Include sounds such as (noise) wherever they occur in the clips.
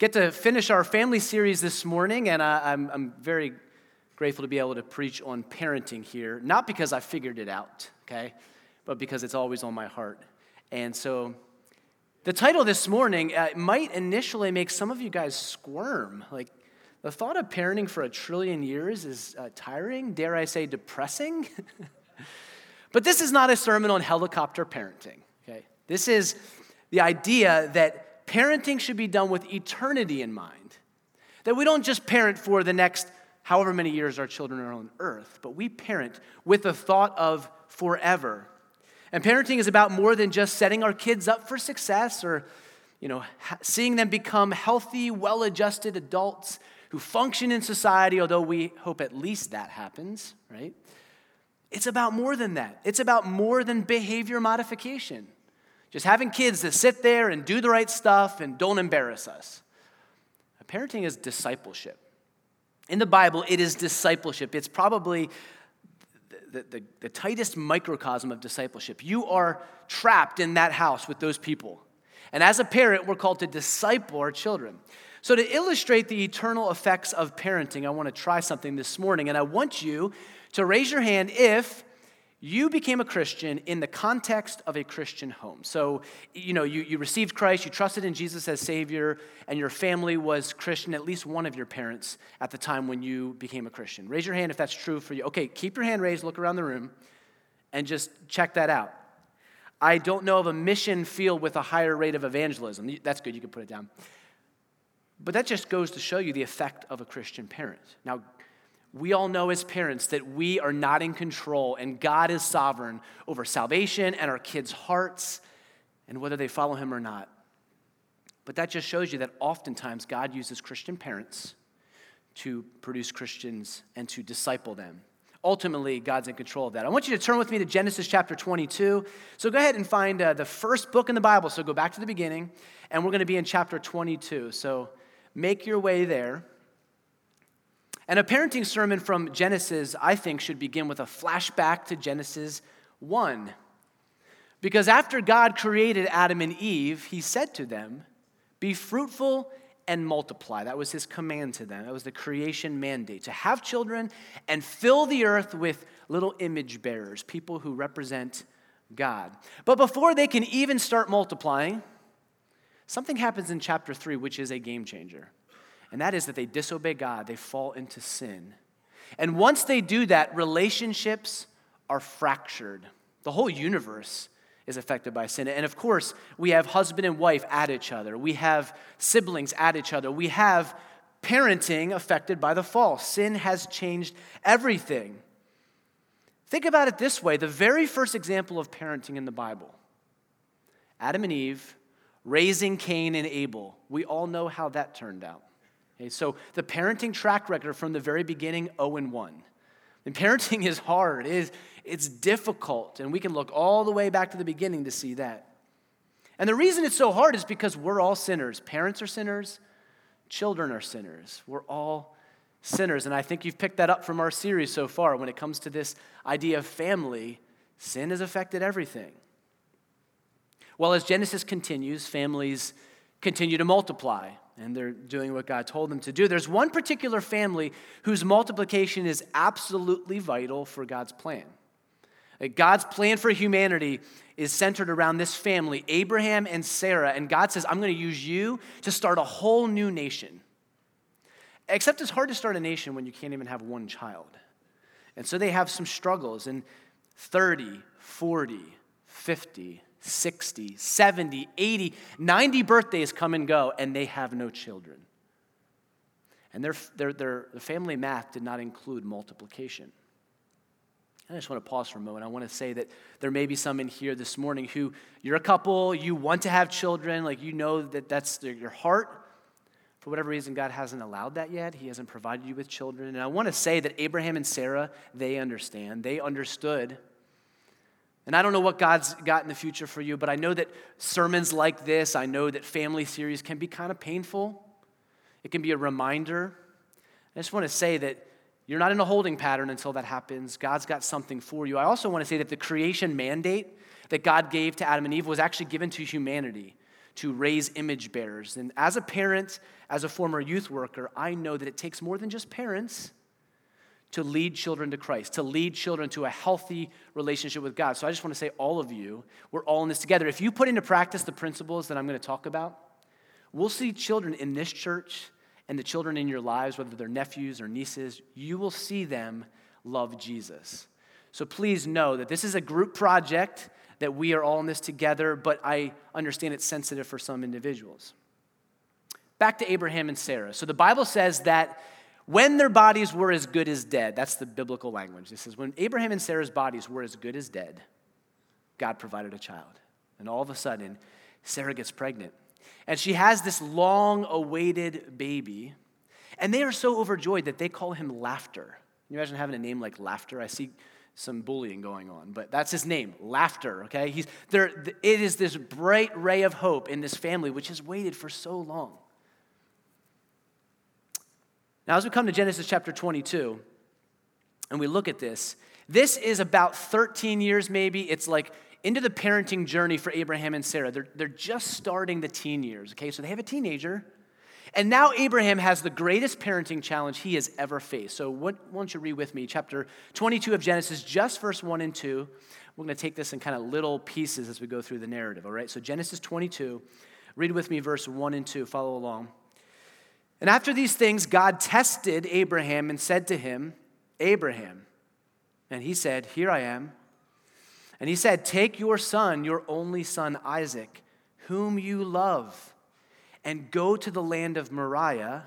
get to finish our family series this morning, and I, am very grateful to be able to preach on parenting here, not because I figured it out, okay, but because it's always on my heart. And so the title this morning uh, might initially make some of you guys squirm. Like, the thought of parenting for a trillion years is uh, tiring, dare I say, depressing. (laughs) but this is not a sermon on helicopter parenting, okay? This is the idea that parenting should be done with eternity in mind. That we don't just parent for the next however many years our children are on earth, but we parent with the thought of forever. And parenting is about more than just setting our kids up for success or you know, seeing them become healthy, well-adjusted adults who function in society, although we hope at least that happens, right? It's about more than that. It's about more than behavior modification. Just having kids that sit there and do the right stuff and don't embarrass us. Parenting is discipleship. In the Bible, it is discipleship. It's probably the, the, the, tightest microcosm of discipleship. You are trapped in that house with those people. And as a parent, we're called to disciple our children. So, to illustrate the eternal effects of parenting, I want to try something this morning. And I want you to raise your hand if you became a Christian in the context of a Christian home. So, you know, you, you received Christ, you trusted in Jesus as Savior, and your family was Christian, at least one of your parents at the time when you became a Christian. Raise your hand if that's true for you. Okay, keep your hand raised, look around the room, and just check that out. I don't know of a mission field with a higher rate of evangelism. That's good, you can put it down. But that just goes to show you the effect of a Christian parent. Now, we all know as parents that we are not in control and God is sovereign over salvation and our kids' hearts and whether they follow Him or not. But that just shows you that oftentimes God uses Christian parents to produce Christians and to disciple them. Ultimately, God's in control of that. I want you to turn with me to Genesis chapter 22. So go ahead and find uh, the first book in the Bible. So go back to the beginning, and we're going to be in chapter 22. So make your way there. And a parenting sermon from Genesis, I think, should begin with a flashback to Genesis 1. Because after God created Adam and Eve, he said to them, Be fruitful and multiply. That was his command to them. That was the creation mandate to have children and fill the earth with little image bearers, people who represent God. But before they can even start multiplying, something happens in chapter 3, which is a game changer and that is that they disobey God, they fall into sin. And once they do that, relationships are fractured. The whole universe is affected by sin. And of course, we have husband and wife at each other, we have siblings at each other, we have parenting affected by the fall. Sin has changed everything. Think about it this way the very first example of parenting in the Bible Adam and Eve raising Cain and Abel. We all know how that turned out. Okay, so the parenting track record from the very beginning, 0 and 1. And parenting (laughs) is hard, it is, it's difficult, and we can look all the way back to the beginning to see that. And the reason it's so hard is because we're all sinners. Parents are sinners, children are sinners. We're all sinners. And I think you've picked that up from our series so far when it comes to this idea of family. Sin has affected everything. Well, as Genesis continues, families continue to multiply and they're doing what God told them to do. There's one particular family whose multiplication is absolutely vital for God's plan. God's plan for humanity is centered around this family, Abraham and Sarah, and God says, I'm going to use you to start a whole new nation. Except it's hard to start a nation when you can't even have one child. And so they have some struggles, and 30, 40, 50, 60, 70, 80, 90 birthdays come and go, and they have no children. And their, their, their, family math did not include multiplication. I just want to pause for a moment. I want to say that there may be some in here this morning who you're a couple, you want to have children, like you know that that's your heart. For whatever reason, God hasn't allowed that yet. He hasn't provided you with children. And I want to say that Abraham and Sarah, they understand. They understood and I don't know what God's got in the future for you, but I know that sermons like this, I know that family series can be kind of painful. It can be a reminder. I just want to say that you're not in a holding pattern until that happens. God's got something for you. I also want to say that the creation mandate that God gave to Adam and Eve was actually given to humanity to raise image bearers. And as a parent, as a former youth worker, I know that it takes more than just parents to lead children to Christ, to lead children to a healthy relationship with God. So I just want to say, all of you, we're all in this together. If you put into practice the principles that I'm going to talk about, we'll see children in this church and the children in your lives, whether they're nephews or nieces, you will see them love Jesus. So please know that this is a group project, that we are all in this together, but I understand it's sensitive for some individuals. Back to Abraham and Sarah. So the Bible says that when their bodies were as good as dead, that's the biblical language. It says, when Abraham and Sarah's bodies were as good as dead, God provided a child. And all of a sudden, Sarah gets pregnant. And she has this long awaited baby. And they are so overjoyed that they call him Laughter. Can you imagine having a name like Laughter? I see some bullying going on, but that's his name, Laughter, okay? He's, there, it is this bright ray of hope in this family which has waited for so long. Now, as we come to Genesis chapter 22, and we look at this, this is about 13 years maybe. It's like into the parenting journey for Abraham and Sarah. They're, they're just starting the teen years, okay? So they have a teenager. And now Abraham has the greatest parenting challenge he has ever faced. So, what, why don't you read with me chapter 22 of Genesis, just verse 1 and 2. We're going to take this in kind of little pieces as we go through the narrative, all right? So, Genesis 22, read with me verse 1 and 2. Follow along. And after these things, God tested Abraham and said to him, Abraham. And he said, Here I am. And he said, Take your son, your only son Isaac, whom you love, and go to the land of Moriah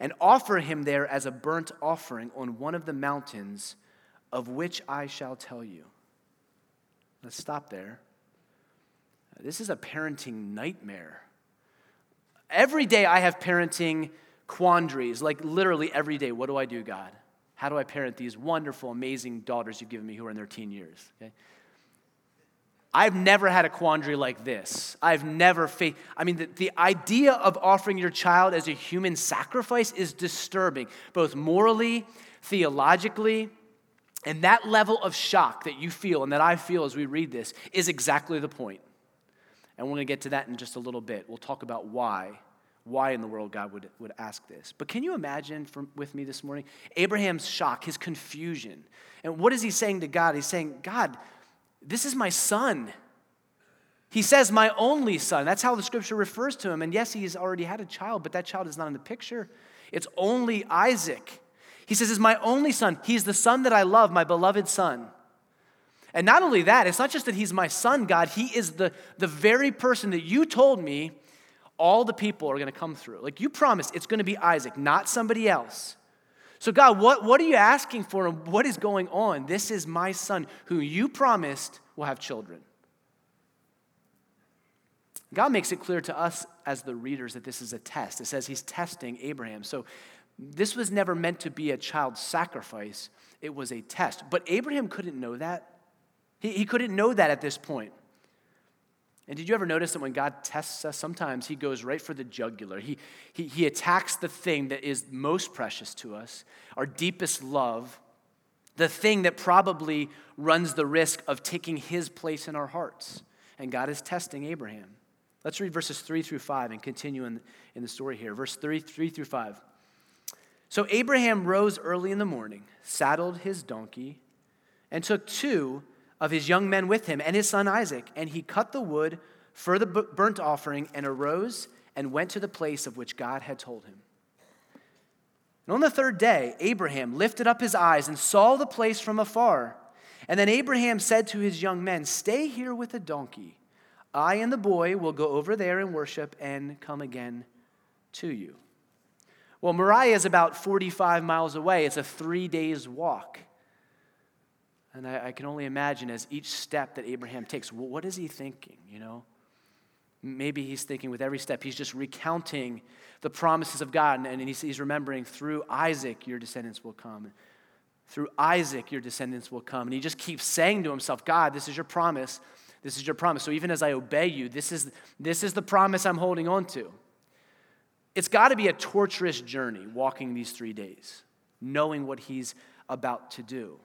and offer him there as a burnt offering on one of the mountains of which I shall tell you. Let's stop there. This is a parenting nightmare. Every day I have parenting quandaries, like literally every day. What do I do, God? How do I parent these wonderful, amazing daughters you've given me who are in their teen years? Okay? I've never had a quandary like this. I've never faced, I mean, the, the idea of offering your child as a human sacrifice is disturbing, both morally, theologically, and that level of shock that you feel and that I feel as we read this is exactly the point. And we're going to get to that in just a little bit. We'll talk about why why in the world God would, would ask this. But can you imagine from, with me this morning Abraham's shock, his confusion? And what is he saying to God? He's saying, God, this is my son. He says, my only son. That's how the scripture refers to him. And yes, he's already had a child, but that child is not in the picture. It's only Isaac. He says, is my only son. He's the son that I love, my beloved son. And not only that, it's not just that he's my son, God, he is the, the very person that you told me all the people are going to come through. Like you promised, it's going to be Isaac, not somebody else. So, God, what, what are you asking for and what is going on? This is my son who you promised will have children. God makes it clear to us as the readers that this is a test. It says he's testing Abraham. So, this was never meant to be a child sacrifice, it was a test. But Abraham couldn't know that. He, he couldn't know that at this point. And did you ever notice that when God tests us, sometimes He goes right for the jugular? He, he, he attacks the thing that is most precious to us, our deepest love, the thing that probably runs the risk of taking His place in our hearts. And God is testing Abraham. Let's read verses 3 through 5 and continue in, in the story here. Verse 3, 3 through 5. So Abraham rose early in the morning, saddled his donkey, and took two of his young men with him and his son Isaac. And he cut the wood for the burnt offering and arose and went to the place of which God had told him. And on the third day, Abraham lifted up his eyes and saw the place from afar. And then Abraham said to his young men, Stay here with the donkey. I and the boy will go over there and worship and come again to you. Well, Moriah is about 45 miles away. It's a three days walk. And I, I, can only imagine as each step that Abraham takes, what is he thinking, you know? Maybe he's thinking with every step, he's just recounting the promises of God. And, he's, he's remembering through Isaac, your descendants will come. Through Isaac, your descendants will come. And he just keeps saying to himself, God, this is your promise. This is your promise. So even as I obey you, this is, this is the promise I'm holding on to. It's got to be a torturous journey walking these three days, knowing what he's about to do.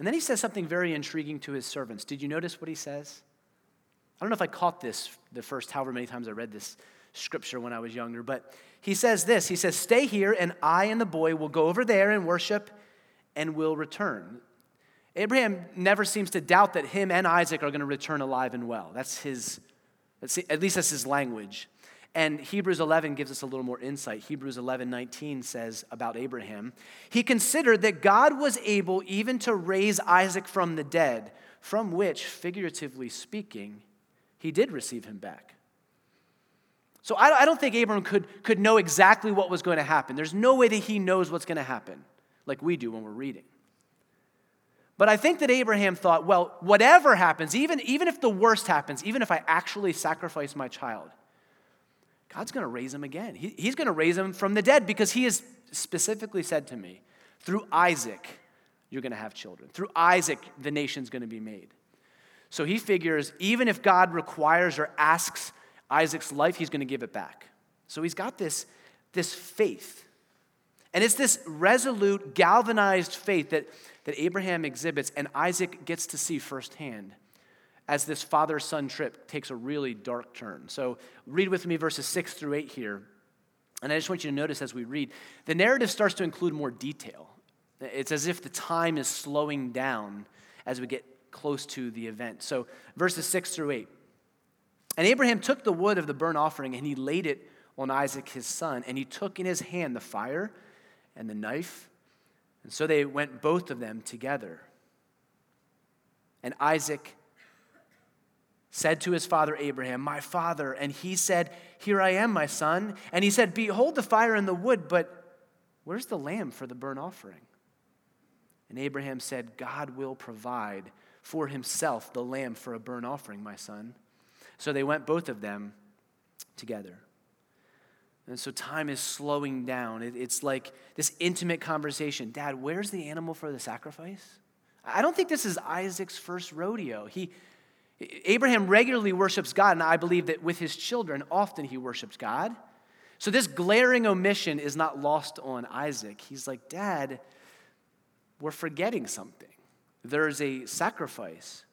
And then he says something very intriguing to his servants. Did you notice what he says? I don't know if I caught this the first however many times I read this scripture when I was younger, but he says this He says, Stay here, and I and the boy will go over there and worship and will return. Abraham never seems to doubt that him and Isaac are going to return alive and well. That's his, at least that's his language. And Hebrews 11 gives us a little more insight. Hebrews 11, 19 says about Abraham, he considered that God was able even to raise Isaac from the dead, from which, figuratively speaking, he did receive him back. So I don't think Abraham could, could know exactly what was going to happen. There's no way that he knows what's going to happen like we do when we're reading. But I think that Abraham thought, well, whatever happens, even, even if the worst happens, even if I actually sacrifice my child, God's going to raise him again. He, he's going to raise him from the dead because he has specifically said to me, through Isaac, you're going to have children. Through Isaac, the nation's going to be made. So he figures even if God requires or asks Isaac's life, he's going to give it back. So he's got this, this faith. And it's this resolute, galvanized faith that, that Abraham exhibits and Isaac gets to see firsthand as this father son trip takes a really dark turn. So read with me verses 6 through 8 here. And I just want you to notice as we read, the narrative starts to include more detail. It's as if the time is slowing down as we get close to the event. So verses 6 through 8. And Abraham took the wood of the burnt offering and he laid it on Isaac his son, and he took in his hand the fire and the knife. And so they went both of them together. And Isaac said to his father Abraham, My father. And he said, Here I am, my son. And he said, Behold the fire and the wood, but where's the lamb for the burnt offering? And Abraham said, God will provide for himself the lamb for a burnt offering, my son. So they went both of them together. And so time is slowing down. it's like this intimate conversation Dad, where's the animal for the sacrifice? I don't think this is Isaac's first rodeo. He, Abraham regularly worships God, and I believe that with his children, often he worships God. So this glaring omission is not lost on Isaac. He's like, Dad, we're forgetting something. There's a sacrifice.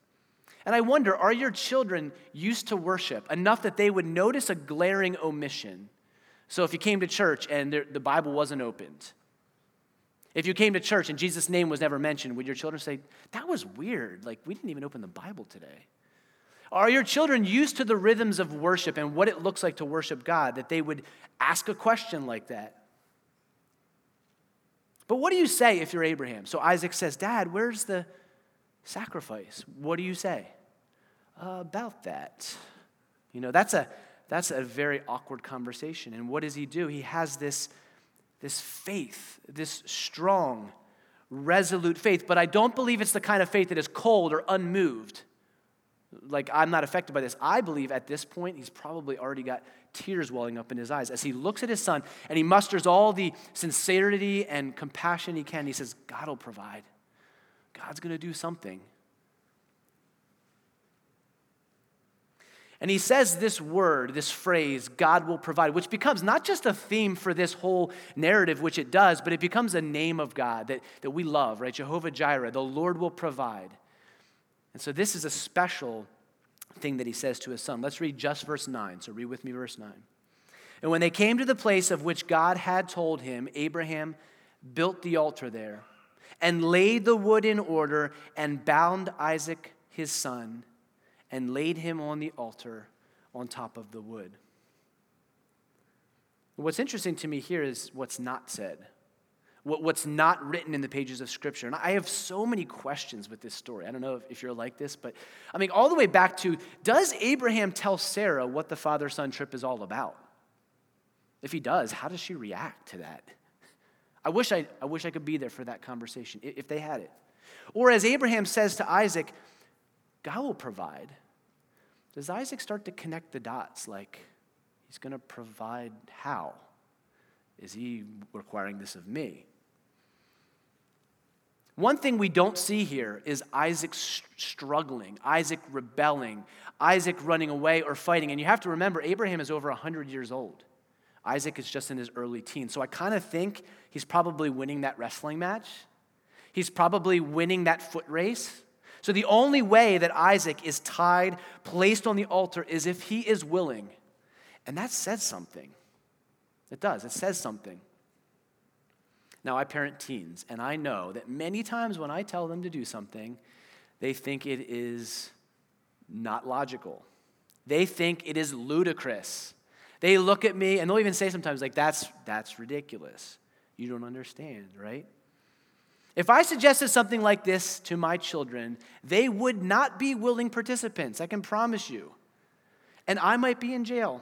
And I wonder, are your children used to worship enough that they would notice a glaring omission? So if you came to church and the Bible wasn't opened, if you came to church and Jesus' name was never mentioned, would your children say, That was weird? Like, we didn't even open the Bible today. Are your children used to the rhythms of worship and what it looks like to worship God that they would ask a question like that? But what do you say if you're Abraham? So Isaac says, Dad, where's the sacrifice? What do you say about that? You know, that's a, that's a very awkward conversation. And what does he do? He has this, this faith, this strong, resolute faith. But I don't believe it's the kind of faith that is cold or unmoved like I'm not affected by this. I believe at this point he's probably already got tears welling up in his eyes as he looks at his son and he musters all the sincerity and compassion he can. He says, God will provide. God's going to do something. And he says this word, this phrase, God will provide, which becomes not just a theme for this whole narrative, which it does, but it becomes a name of God that, that we love, right? Jehovah Jireh, the Lord will provide. And so this is a special thing that he says to his son. Let's read just verse 9. So read with me verse 9. And when they came to the place of which God had told him, Abraham built the altar there and laid the wood in order and bound Isaac his son and laid him on the altar on top of the wood. What's interesting to me here is what's not said what's not written in the pages of Scripture. And I have so many questions with this story. I don't know if you're like this, but I mean, all the way back to does Abraham tell Sarah what the father son trip is all about? If he does, how does she react to that? I wish I, I wish I could be there for that conversation if they had it. Or as Abraham says to Isaac, God will provide. Does Isaac start to connect the dots like he's going to provide how? Is he requiring this of me? One thing we don't see here is Isaac struggling, Isaac rebelling, Isaac running away or fighting. And you have to remember, Abraham is over 100 years old. Isaac is just in his early teens. So I kind of think he's probably winning that wrestling match. He's probably winning that foot race. So the only way that Isaac is tied, placed on the altar, is if he is willing. And that says something. It does, it says something. Now, I parent teens, and I know that many times when I tell them to do something, they think it is not logical. They think it is ludicrous. They look at me and they'll even say sometimes, like, that's, that's ridiculous. You don't understand, right? If I suggested something like this to my children, they would not be willing participants, I can promise you. And I might be in jail.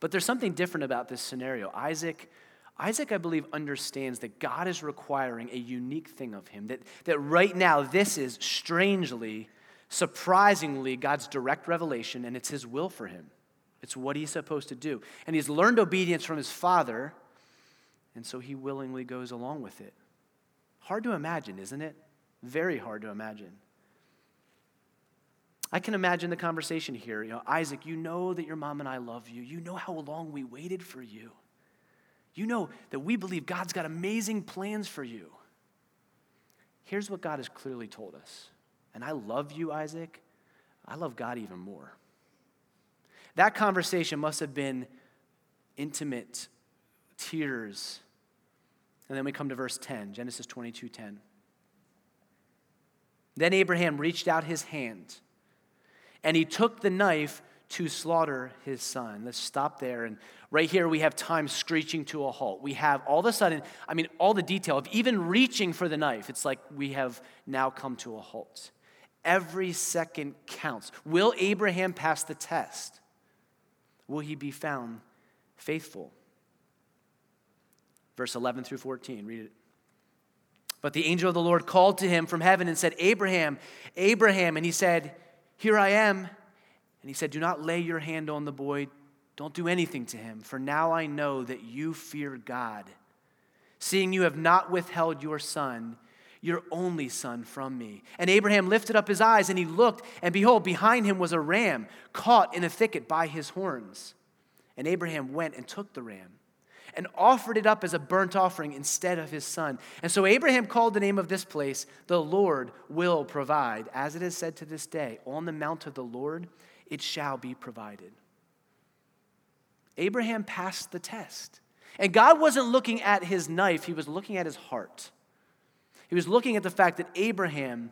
But there's something different about this scenario. Isaac, Isaac, I believe, understands that God is requiring a unique thing of him. That, that right now, this is strangely, surprisingly, God's direct revelation, and it's his will for him. It's what he's supposed to do. And he's learned obedience from his father, and so he willingly goes along with it. Hard to imagine, isn't it? Very hard to imagine. I can imagine the conversation here. You know, Isaac, you know that your mom and I love you. You know how long we waited for you. You know that we believe God's got amazing plans for you. Here's what God has clearly told us. And I love you, Isaac. I love God even more. That conversation must have been intimate, tears, and then we come to verse 10, Genesis 22 10. Then Abraham reached out his hand and he took the knife to slaughter his son. Let's stop there. And right here, we have time screeching to a halt. We have all of a sudden, I mean, all the detail of even reaching for the knife. It's like we have now come to a halt. Every second counts. Will Abraham pass the test? Will he be found faithful? verse 11 through 14. Read it. But the angel of the Lord called to him from heaven and said, Abraham, Abraham. And he said, Here I am. And he said, Do not lay your hand on the boy. Don't do anything to him, for now I know that you fear God, seeing you have not withheld your son, your only son, from me. And Abraham lifted up his eyes and he looked, and behold, behind him was a ram caught in a thicket by his horns. And Abraham went and took the ram and offered it up as a burnt offering instead of his son. And so Abraham called the name of this place, The Lord will provide. As it is said to this day, on the mount of the Lord it shall be provided. Abraham passed the test. And God wasn't looking at his knife, he was looking at his heart. He was looking at the fact that Abraham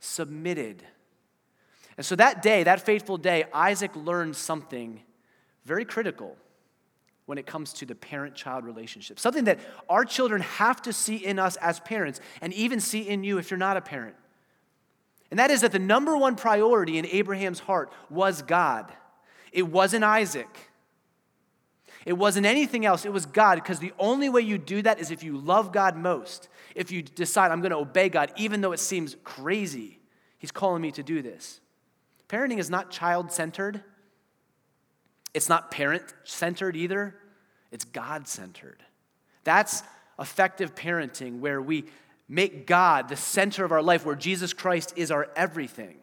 submitted. And so that day, that fateful day, Isaac learned something very critical when it comes to the parent child relationship. Something that our children have to see in us as parents and even see in you if you're not a parent. And that is that the number one priority in Abraham's heart was God. It wasn't Isaac. It wasn't anything else. It was God because the only way you do that is if you love God most. If you decide, I'm going to obey God, even though it seems crazy. He's calling me to do this. Parenting is not child centered, it's not parent centered either, it's God centered. That's effective parenting where we make God the center of our life, where Jesus Christ is our everything.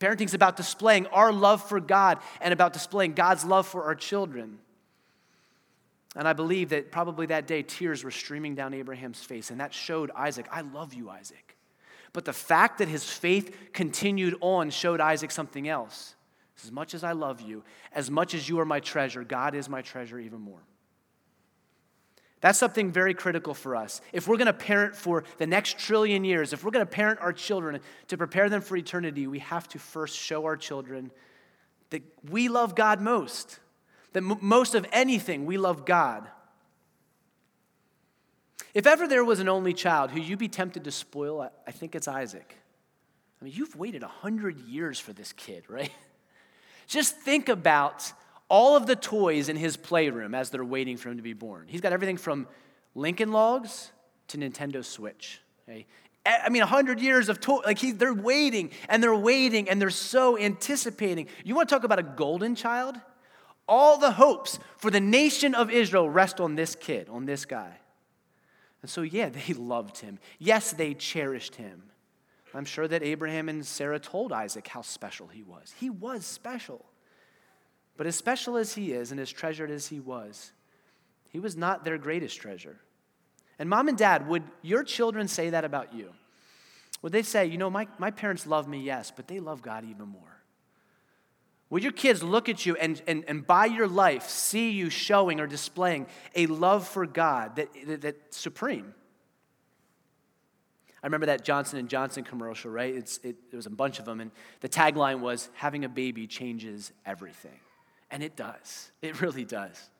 Parenting is about displaying our love for God and about displaying God's love for our children. And I believe that probably that day tears were streaming down Abraham's face, and that showed Isaac, I love you, Isaac. But the fact that his faith continued on showed Isaac something else. As much as I love you, as much as you are my treasure, God is my treasure even more. That's something very critical for us. If we're going to parent for the next trillion years, if we're going to parent our children to prepare them for eternity, we have to first show our children that we love God most. That m- most of anything, we love God. If ever there was an only child who you'd be tempted to spoil, I, I think it's Isaac. I mean, you've waited 100 years for this kid, right? (laughs) Just think about all of the toys in his playroom as they're waiting for him to be born. He's got everything from Lincoln Logs to Nintendo Switch. Okay? I mean, 100 years of toy, like he, they're waiting and they're waiting and they're so anticipating. You want to talk about a golden child? All the hopes for the nation of Israel rest on this kid, on this guy. And so, yeah, they (laughs) loved him. Yes, they cherished him. I'm sure that Abraham and Sarah told Isaac how special he was. He was special. But as special as he is and as treasured as he was, he was not their greatest treasure. And mom and dad, would your children say that about you? Would they say, you know, my, my parents love me, yes, but they love God even more? Would your kids look at you and, and, and by your life see you showing or displaying a love for God that, that, that's supreme? I remember that Johnson and Johnson commercial, right? It's, it, there was a bunch of them, and the tagline was, "Having a baby changes everything," and it does. It really does.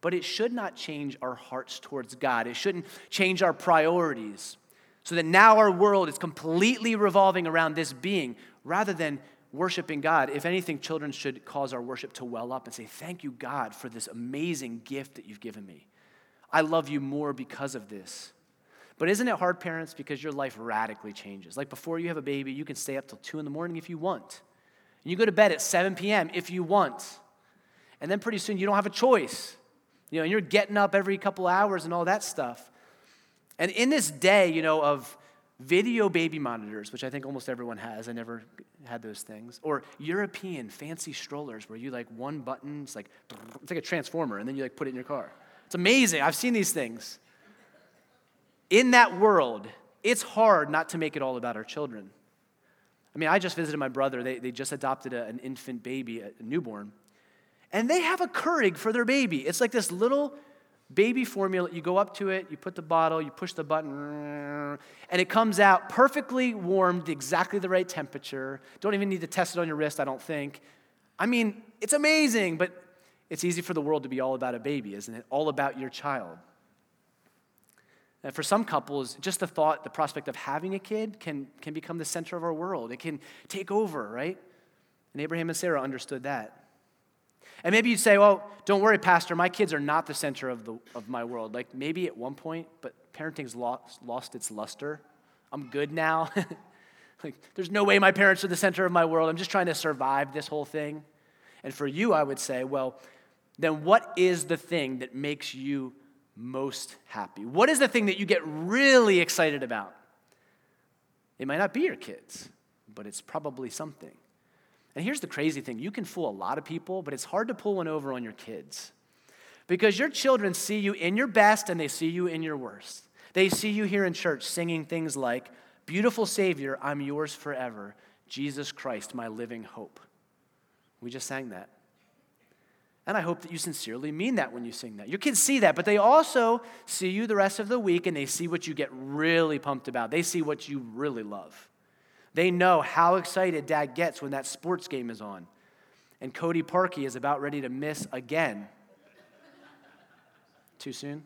But it should not change our hearts towards God. It shouldn't change our priorities, so that now our world is completely revolving around this being, rather than worshiping God. If anything, children should cause our worship to well up and say, "Thank you, God, for this amazing gift that you've given me. I love you more because of this." But isn't it hard, parents, because your life radically changes? Like before you have a baby, you can stay up till 2 in the morning if you want. And you go to bed at 7 p.m. if you want. And then pretty soon you don't have a choice. You know, and you're getting up every couple hours and all that stuff. And in this day, you know, of video baby monitors, which I think almost everyone has, I never had those things, or European fancy strollers where you like one button, it's like, it's like a transformer, and then you like put it in your car. It's amazing. I've seen these things in that world, it's hard not to make it all about our children. I mean, I just visited my brother. They, they just adopted a, an infant baby, a newborn, and they have a Keurig for their baby. It's like this little baby formula. You go up to it, you put the bottle, you push the button, and it comes out perfectly warmed, exactly the right temperature. Don't even need to test it on your wrist, I don't think. I mean, it's amazing, but it's easy for the world to be all about a baby, isn't it? All about your child. And for some couples, just the thought, the prospect of having a kid can, can become the center of our world. It can take over, right? And Abraham and Sarah understood that. And maybe you'd say, well, don't worry, Pastor, my kids are not the center of, the, of my world. Like maybe at one point, but parenting's lost, lost its luster. I'm good now. (laughs) like, there's no way my parents are the center of my world. I'm just trying to survive this whole thing. And for you, I would say, well, then what is the thing that makes you most happy? What is the thing that you get really excited about? It might not be your kids, but it's probably something. And here's the crazy thing you can fool a lot of people, but it's hard to pull one over on your kids. Because your children see you in your best and they see you in your worst. They see you here in church singing things like, Beautiful Savior, I'm yours forever. Jesus Christ, my living hope. We just sang that. And I hope that you sincerely mean that when you sing that. Your kids see that, but they also see you the rest of the week and they see what you get really pumped about. They see what you really love. They know how excited dad gets when that sports game is on and Cody Parkey is about ready to miss again. Too soon?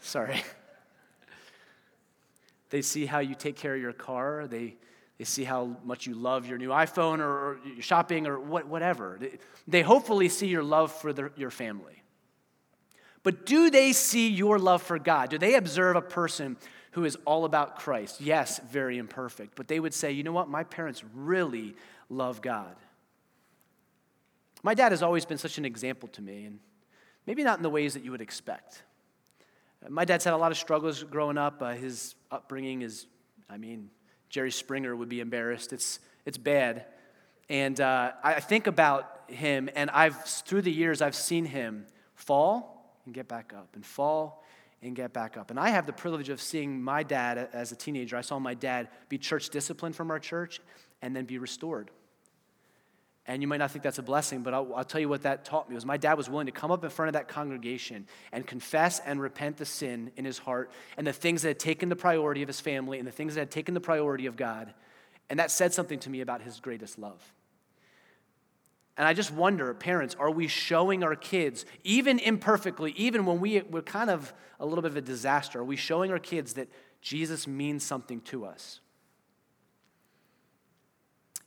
Sorry. (laughs) They see how you take care of your car. They they see how much you love your new iPhone or, shopping or what, whatever. They, hopefully see your love for the, your family. But do they see your love for God? Do they observe a person who is all about Christ? Yes, very imperfect. But they would say, you know what? My parents really love God. My dad has always been such an example to me, and maybe not in the ways that you would expect. My dad's had a lot of struggles growing up. Uh, his upbringing is, I mean, Jerry Springer would be embarrassed. It's, it's bad. And uh, I think about him, and I've, through the years, I've seen him fall and get back up, and fall and get back up. And I have the privilege of seeing my dad as a teenager. I saw my dad be church disciplined from our church and then be restored. And you might not think that's a blessing, but I'll, I'll, tell you what that taught me was my dad was willing to come up in front of that congregation and confess and repent the sin in his heart and the things that had taken the priority of his family and the things that had taken the priority of God. And that said something to me about his greatest love. And I just wonder, parents, are we showing our kids, even imperfectly, even when we, we're kind of a little bit of a disaster, are we showing our kids that Jesus means something to us?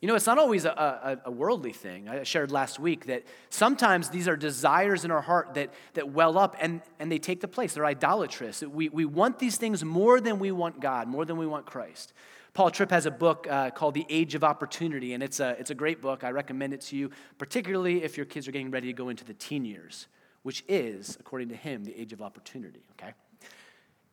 You know, it's not always a, a, a, worldly thing. I shared last week that sometimes these are desires in our heart that, that well up and, and they take the place. They're idolatrous. We, we want these things more than we want God, more than we want Christ. Paul Tripp has a book uh, called The Age of Opportunity, and it's a, it's a great book. I recommend it to you, particularly if your kids are getting ready to go into the teen years, which is, according to him, the age of opportunity, okay?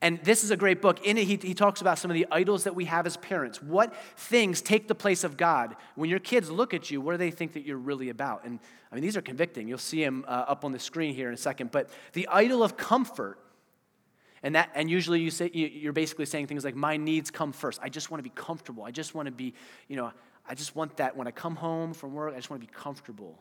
And this is a great book. In it, he, he talks about some of the idols that we have as parents. What things take the place of God? When your kids look at you, what do they think that you're really about? And I mean, these are convicting. You'll see them uh, up on the screen here in a second. But the idol of comfort And, that, and usually you say, you're basically saying things like, my needs come first. I just want to be comfortable. I just want to be, you know, I just want that when I come home from work, I just want to be comfortable.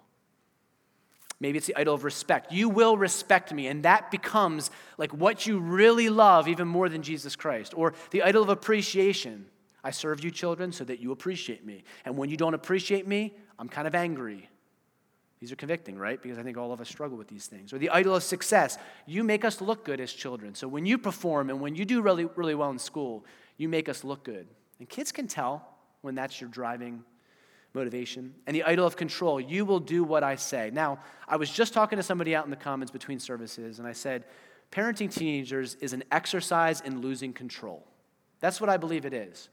Maybe it's the idol of respect. You will respect me. And that becomes like what you really love, even more than Jesus Christ. Or the idol of appreciation. I serve you, children, so that you appreciate me. And when you don't appreciate me, I'm kind of angry. These are convicting, right? Because I think all of us struggle with these things. Or the idol of success. You make us look good as children. So when you perform and when you do really, really well in school, you make us look good. And kids can tell when that's your driving motivation. And the idol of control. You will do what I say. Now, I was just talking to somebody out in the Commons between services, and I said, parenting teenagers is an exercise in losing control. That's what I believe it is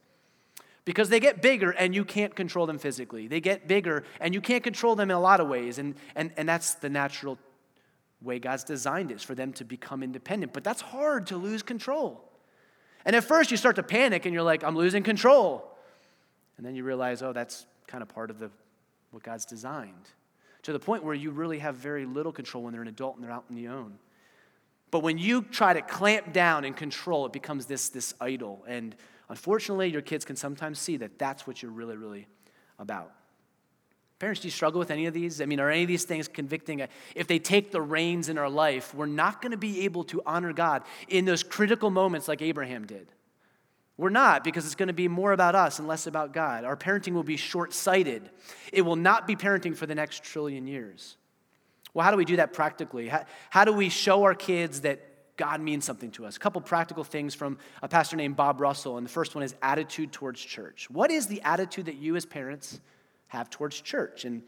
because they get bigger and you can't control them physically. They get bigger and you can't control them in a lot of ways. And, and, and that's the natural way God's designed it, is for them to become independent. But that's hard to lose control. And at first you start to panic and you're like, I'm losing control. And then you realize, oh, that's kind of part of the, what God's designed. To the point where you really have very little control when they're an adult and they're out on their own. But when you try to clamp down and control, it becomes this, this idol. And Unfortunately, your kids can sometimes see that that's what you're really, really about. Parents, do you struggle with any of these? I mean, are any of these things convicting? If they take the reins in our life, we're not going to be able to honor God in those critical moments like Abraham did. We're not because it's going to be more about us and less about God. Our parenting will be short sighted. It will not be parenting for the next trillion years. Well, how do we do that practically? How, how do we show our kids that God means something to us. A couple practical things from a pastor named Bob Russell. And the first one is attitude towards church. What is the attitude that you as parents have towards church? And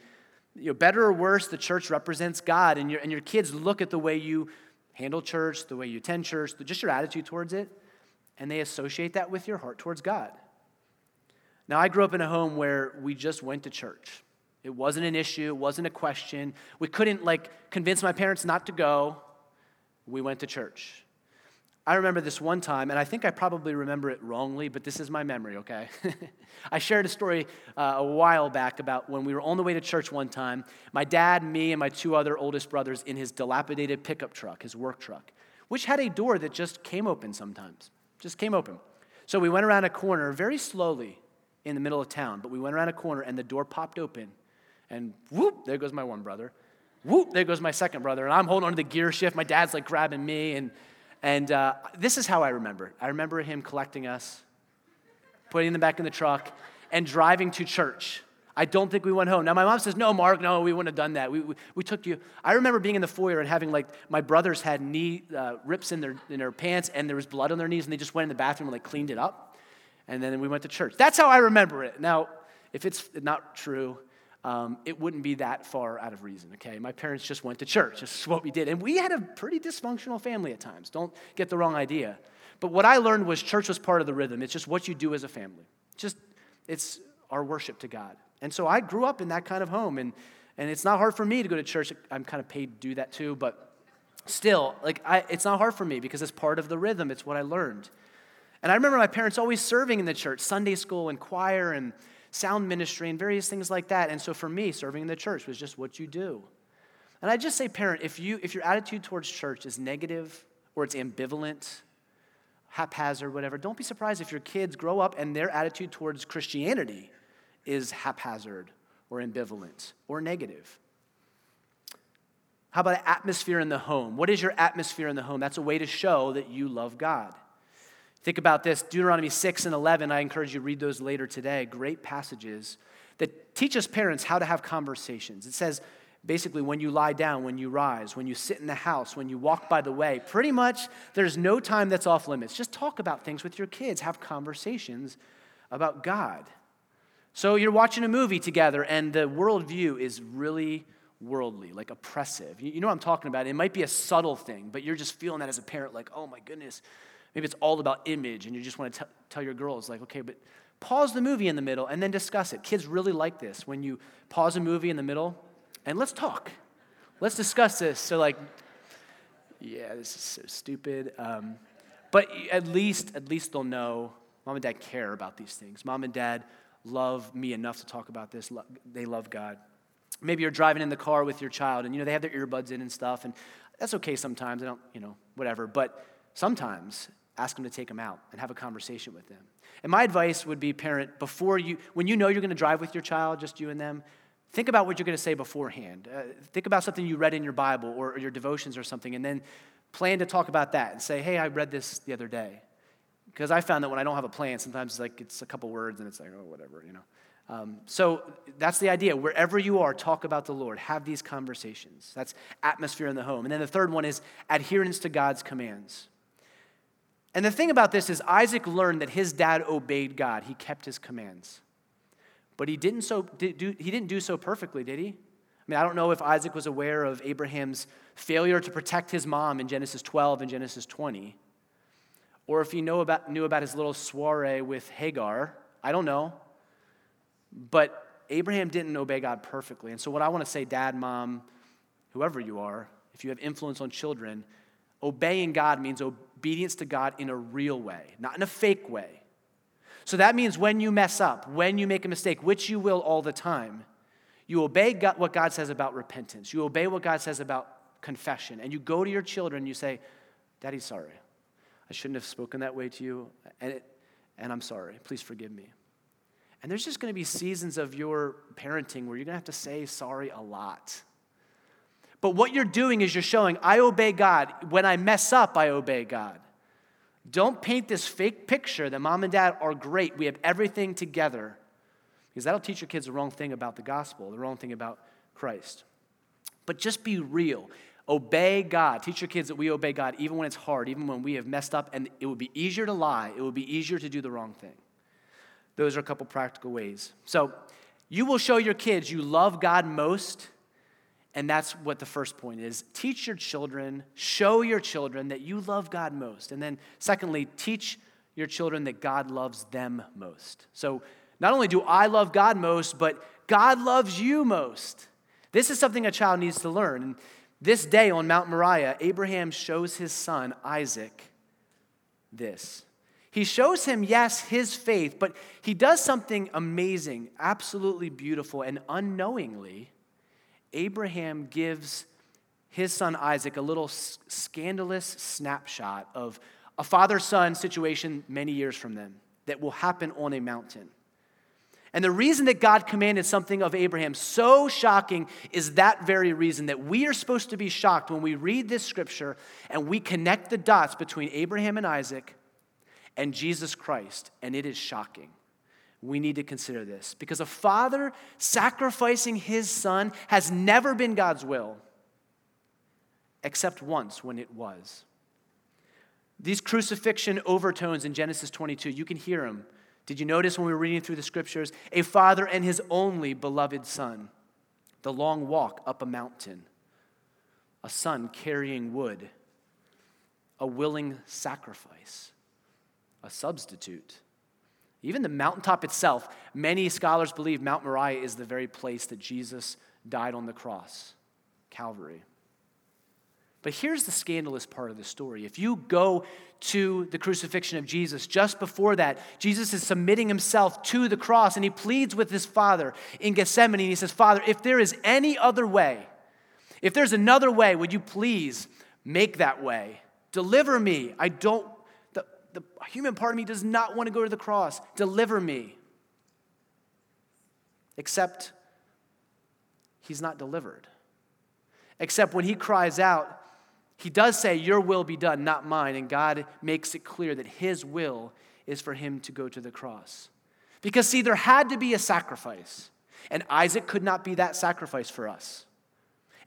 you know, better or worse, the church represents God, and your, and your kids look at the way you handle church, the way you attend church, just your attitude towards it, and they associate that with your heart towards God. Now, I grew up in a home where we just went to church. It wasn't an issue, it wasn't a question. We couldn't like convince my parents not to go we went to church. I remember this one time, and I think I probably remember it wrongly, but this is my memory, okay? (laughs) I shared a story uh, a while back about when we were on the way to church one time. My dad, me, and my two other oldest brothers in his dilapidated pickup truck, his work truck, which had a door that just came open sometimes, just came open. So we went around a corner very slowly in the middle of town, but we went around a corner and the door popped open, and whoop, there goes my one brother whoop, there goes my second brother. And I'm holding on to the gear shift. My dad's like grabbing me. And, and uh, this is how I remember. I remember him collecting us, putting them back in the truck, and driving to church. I don't think we went home. Now, my mom says, No, Mark, no, we wouldn't have done that. We, we, we took you. I remember being in the foyer and having, like, my brothers had knee uh, rips in their, in their pants and there was blood on their knees, and they just went in the bathroom and, like, cleaned it up. And then we went to church. That's how I remember it. Now, if it's not true, um, it wouldn't be that far out of reason, okay? My parents just went to church. This is what we did. And we had a pretty dysfunctional family at times. Don't get the wrong idea. But what I learned was church was part of the rhythm. It's just what you do as a family. Just, it's our worship to God. And so I grew up in that kind of home. And, and it's not hard for me to go to church. I'm kind of paid to do that too. But still, like, I, it's not hard for me because it's part of the rhythm. It's what I learned. And I remember my parents always serving in the church, Sunday school and choir and sound ministry and various things like that. And so for me, serving in the church was just what you do. And I just say, parent, if, you, if your attitude towards church is negative or it's ambivalent, haphazard, whatever, don't be surprised if your kids grow up and their attitude towards Christianity is haphazard or ambivalent or negative. How about atmosphere in the home? What is your atmosphere in the home? That's a way to show that you love God. Think about this Deuteronomy 6 and 11. I encourage you to read those later today. Great passages that teach us parents how to have conversations. It says, basically, when you lie down, when you rise, when you sit in the house, when you walk by the way, pretty much there's no time that's off limits. Just talk about things with your kids, have conversations about God. So you're watching a movie together, and the worldview is really worldly, like oppressive. You know what I'm talking about? It might be a subtle thing, but you're just feeling that as a parent, like, oh my goodness, Maybe it's all about image and you just want to t- tell your girls, like, okay, but pause the movie in the middle and then discuss it. Kids really like this when you pause a movie in the middle and let's talk. Let's discuss this. So, like, yeah, this is so stupid. Um, but at least, at least they'll know mom and dad care about these things. Mom and dad love me enough to talk about this. They love God. Maybe you're driving in the car with your child and you know they have their earbuds in and stuff, and that's okay sometimes. I don't, you know, whatever. But sometimes ask them to take them out and have a conversation with them. And my advice would be parent, before you, when you know you're going to drive with your child, just you and them, think about what you're going to say beforehand. Uh, think about something you read in your Bible or, or your devotions or something, and then plan to talk about that and say, hey, I read this the other day. Because I found that when I don't have a plan, sometimes it's like it's a couple words and it's like, oh, whatever, you know. Um, so that's the idea. Wherever you are, talk about the Lord. Have these conversations. That's atmosphere in the home. And then the third one is adherence to God's commands. And the thing about this is, Isaac learned that his dad obeyed God, he kept his commands. But he didn't, so, did, do, he didn't do so perfectly, did he? I mean, I don't know if Isaac was aware of Abraham's failure to protect his mom in Genesis 12 and Genesis 20, or if he know about, knew about his little soiree with Hagar. I don't know. But Abraham didn't obey God perfectly. And so, what I want to say, dad, mom, whoever you are, if you have influence on children, obeying God means obedience to God in a real way, not in a fake way. So that means when you mess up, when you make a mistake, which you will all the time, you obey God, what God says about repentance. You obey what God says about confession. And you go to your children and you say, Daddy's sorry. I shouldn't have spoken that way to you. And, it, and I'm sorry. Please forgive me. And there's just going to be seasons of your parenting where you're going to have to say sorry a lot. But what you're doing is you're showing, I obey God. When I mess up, I obey God. Don't paint this fake picture that mom and dad are great. We have everything together. Because that'll teach your kids the wrong thing about the gospel, the wrong thing about Christ. But just be real. Obey God. Teach your kids that we obey God even when it's hard, even when we have messed up, and it would be easier to lie. It would be easier to do the wrong thing. Those are a couple practical ways. So, you will show your kids you love God most and that's what the first point is. Teach your children, show your children that you love God most. And then, secondly, teach your children that God loves them most. So, not only do I love God most, but God loves you most. This is something a child needs to learn. And this day on Mount Moriah, Abraham shows his son, Isaac, this. He shows him, yes, his faith, but he does something amazing, absolutely beautiful, and unknowingly Abraham gives his son Isaac a little scandalous snapshot of a father son situation many years from them that will happen on a mountain. And the reason that God commanded something of Abraham so shocking is that very reason that we are supposed to be shocked when we read this scripture and we connect the dots between Abraham and Isaac and Jesus Christ, and it is shocking we need to consider this because a father sacrificing his son has never been God's will, except once when it was. These crucifixion overtones in Genesis 22, you can hear them. Did you notice when we were reading through the scriptures? A father and his only beloved son, the long walk up a mountain, a son carrying wood, a willing sacrifice, a substitute even the mountaintop itself, many scholars believe Mount Moriah is the very place that Jesus died on the cross, Calvary. But here's the scandalous part of the story. If you go to the crucifixion of Jesus, just before that, Jesus is submitting himself to the cross and he pleads with his Father in Gethsemane. And he says, Father, if there is any other way, if there's another way, would you please make that way? Deliver me. I don't the human part of me does not want to go to the cross. Deliver me. Except he's not delivered. Except when he cries out, he does say, Your will be done, not mine. And God makes it clear that his will is for him to go to the cross. Because, see, there had to be a sacrifice, and Isaac could not be that sacrifice for us.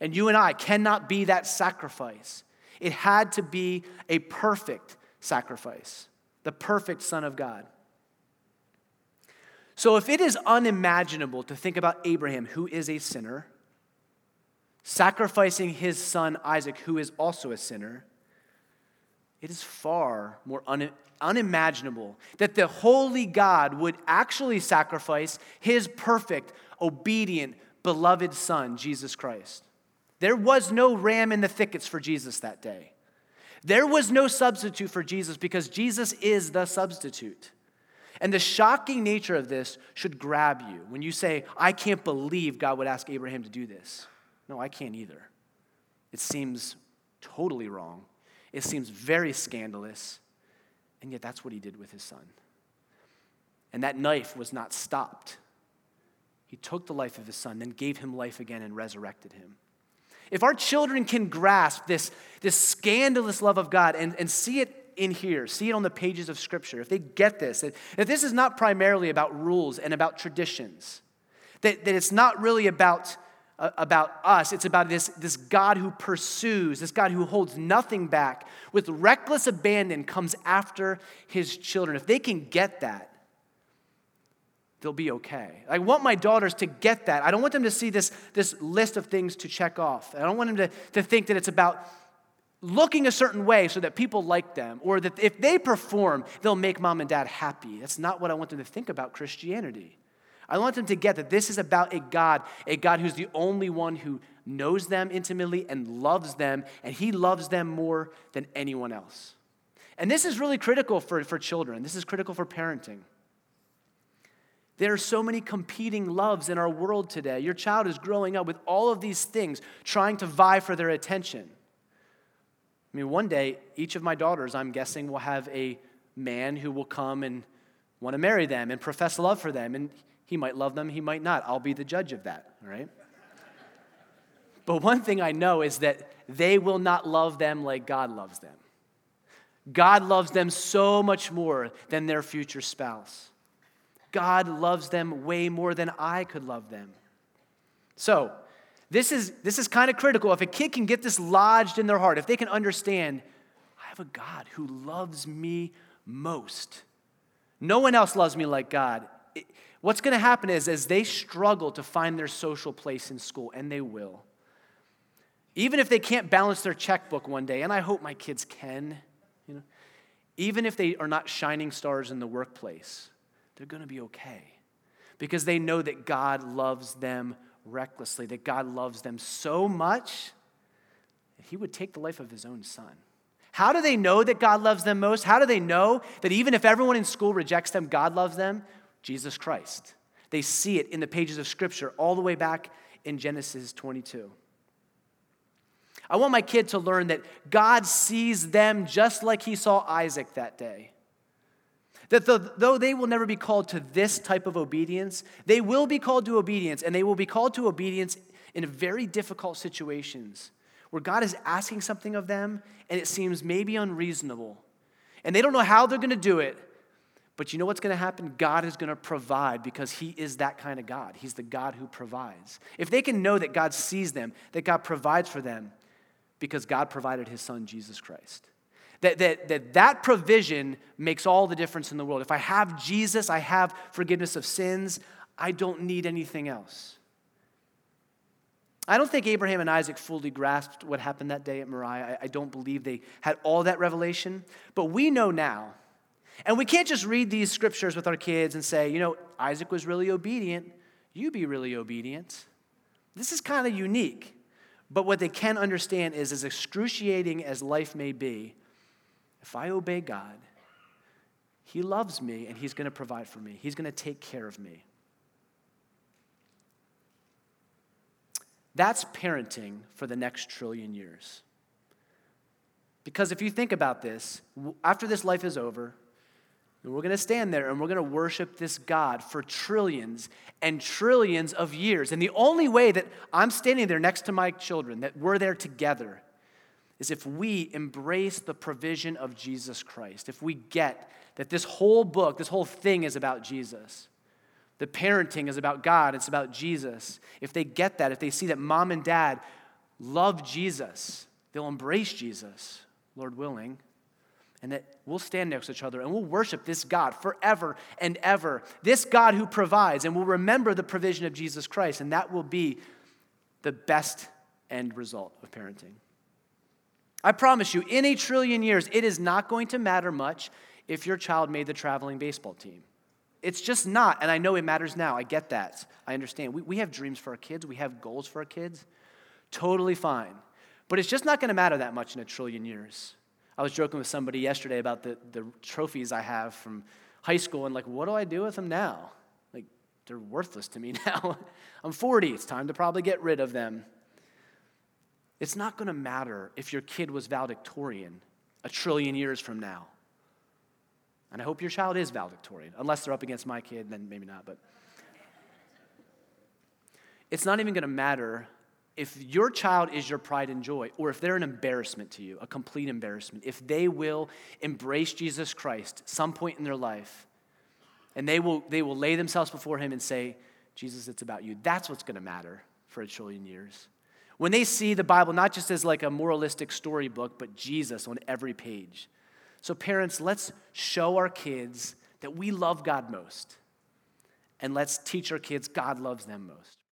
And you and I cannot be that sacrifice. It had to be a perfect sacrifice, the perfect Son of God. So, if it is unimaginable to think about Abraham, who is a sinner, sacrificing his son Isaac, who is also a sinner, it is far more un- unimaginable that the holy God would actually sacrifice his perfect, obedient, beloved son, Jesus Christ. There was no ram in the thickets for Jesus that day. There was no substitute for Jesus because Jesus is the substitute. And the shocking nature of this should grab you when you say, I can't believe God would ask Abraham to do this. No, I can't either. It seems totally wrong. It seems very scandalous, and yet that's what he did with his son. And that knife was not stopped. He took the life of his son, then gave him life again and resurrected him. If our children can grasp this, this scandalous love of God and, and see it in here, see it on the pages of Scripture, if they get this, that, this is not primarily about rules and about traditions, that, that it's not really about, about us, it's about this, this God who pursues, this God who holds nothing back, with reckless abandon comes after his children. If they can get that, they'll be okay. I want my daughters to get that. I don't want them to see this, this list of things to check off. I don't want them to, to think that it's about looking a certain way so that people like them, or that if they perform, they'll make mom and dad happy. That's not what I want them to think about Christianity. I want them to get that this is about a God, a God who's the only one who knows them intimately and loves them, and he loves them more than anyone else. And this is really critical for, for children. This is critical for parenting. There are so many competing loves in our world today. Your child is growing up with all of these things trying to vie for their attention. I mean, one day, each of my daughters, I'm guessing, will have a man who will come and want to marry them and profess love for them. And he might love them, he might not. I'll be the judge of that, right? But one thing I know is that they will not love them like God loves them. God loves them so much more than their future spouse. God loves them way more than I could love them. So, this is, this is kind of critical. If a kid can get this lodged in their heart, if they can understand, I have a God who loves me most. No one else loves me like God. What's going to happen is, as they struggle to find their social place in school, and they will, even if they can't balance their checkbook one day, and I hope my kids can, you know, even if they are not shining stars in the workplace, they're going to be okay because they know that God loves them recklessly, that God loves them so much that He would take the life of His own Son. How do they know that God loves them most? How do they know that even if everyone in school rejects them, God loves them? Jesus Christ. They see it in the pages of Scripture all the way back in Genesis 22. I want my kid to learn that God sees them just like he saw Isaac that day. That though they will never be called to this type of obedience, they will be called to obedience, and they will be called to obedience in very difficult situations where God is asking something of them and it seems maybe unreasonable. And they don't know how they're going to do it, but you know what's going to happen? God is going to provide because He is that kind of God. He's the God who provides. If they can know that God sees them, that God provides for them, because God provided His Son, Jesus Christ. That, that, that that provision makes all the difference in the world. If I have Jesus, I have forgiveness of sins, I don't need anything else. I don't think Abraham and Isaac fully grasped what happened that day at Moriah. I, I don't believe they had all that revelation. But we know now. And we can't just read these scriptures with our kids and say, you know, Isaac was really obedient. You be really obedient. This is kind of unique. But what they can understand is, as excruciating as life may be, if I obey God, He loves me and He's going to provide for me, He's going to take care of me. That's parenting for the next trillion years. Because if you think about this, after this life is over, we're going to stand there and we're going to worship this God for trillions and trillions of years. And the only way that I'm standing there next to my children, that we're there together, is if we embrace the provision of Jesus Christ, if we get that this whole book, this whole thing is about Jesus. The parenting is about God, it's about Jesus. If they get that, if they see that mom and dad love Jesus, they'll embrace Jesus, Lord willing, and that we'll stand next to each other and we'll worship this God forever and ever. This God who provides, and we'll remember the provision of Jesus Christ, and that will be the best end result of parenting. I promise you, in a trillion years, it is not going to matter much if your child made the traveling baseball team. It's just not. And I know it matters now. I get that. I understand. We, we have dreams for our kids, we have goals for our kids. Totally fine. But it's just not going to matter that much in a trillion years. I was joking with somebody yesterday about the, the trophies I have from high school and, like, what do I do with them now? Like, they're worthless to me (laughs) now. I'm 40. It's time to probably get rid of them. It's not going to matter if your kid was valedictorian a trillion years from now. And I hope your child is valedictorian, unless they're up against my kid, then maybe not. But it's not even going to matter if your child is your pride and joy, or if they're an embarrassment to you, a complete embarrassment, if they will embrace Jesus Christ some point in their life, and they will, they will lay themselves before Him and say, Jesus, it's about you. That's what's going to matter for a trillion years. When they see the Bible not just as like a moralistic storybook, but Jesus on every page. So, parents, let's show our kids that we love God most. And let's teach our kids God loves them most.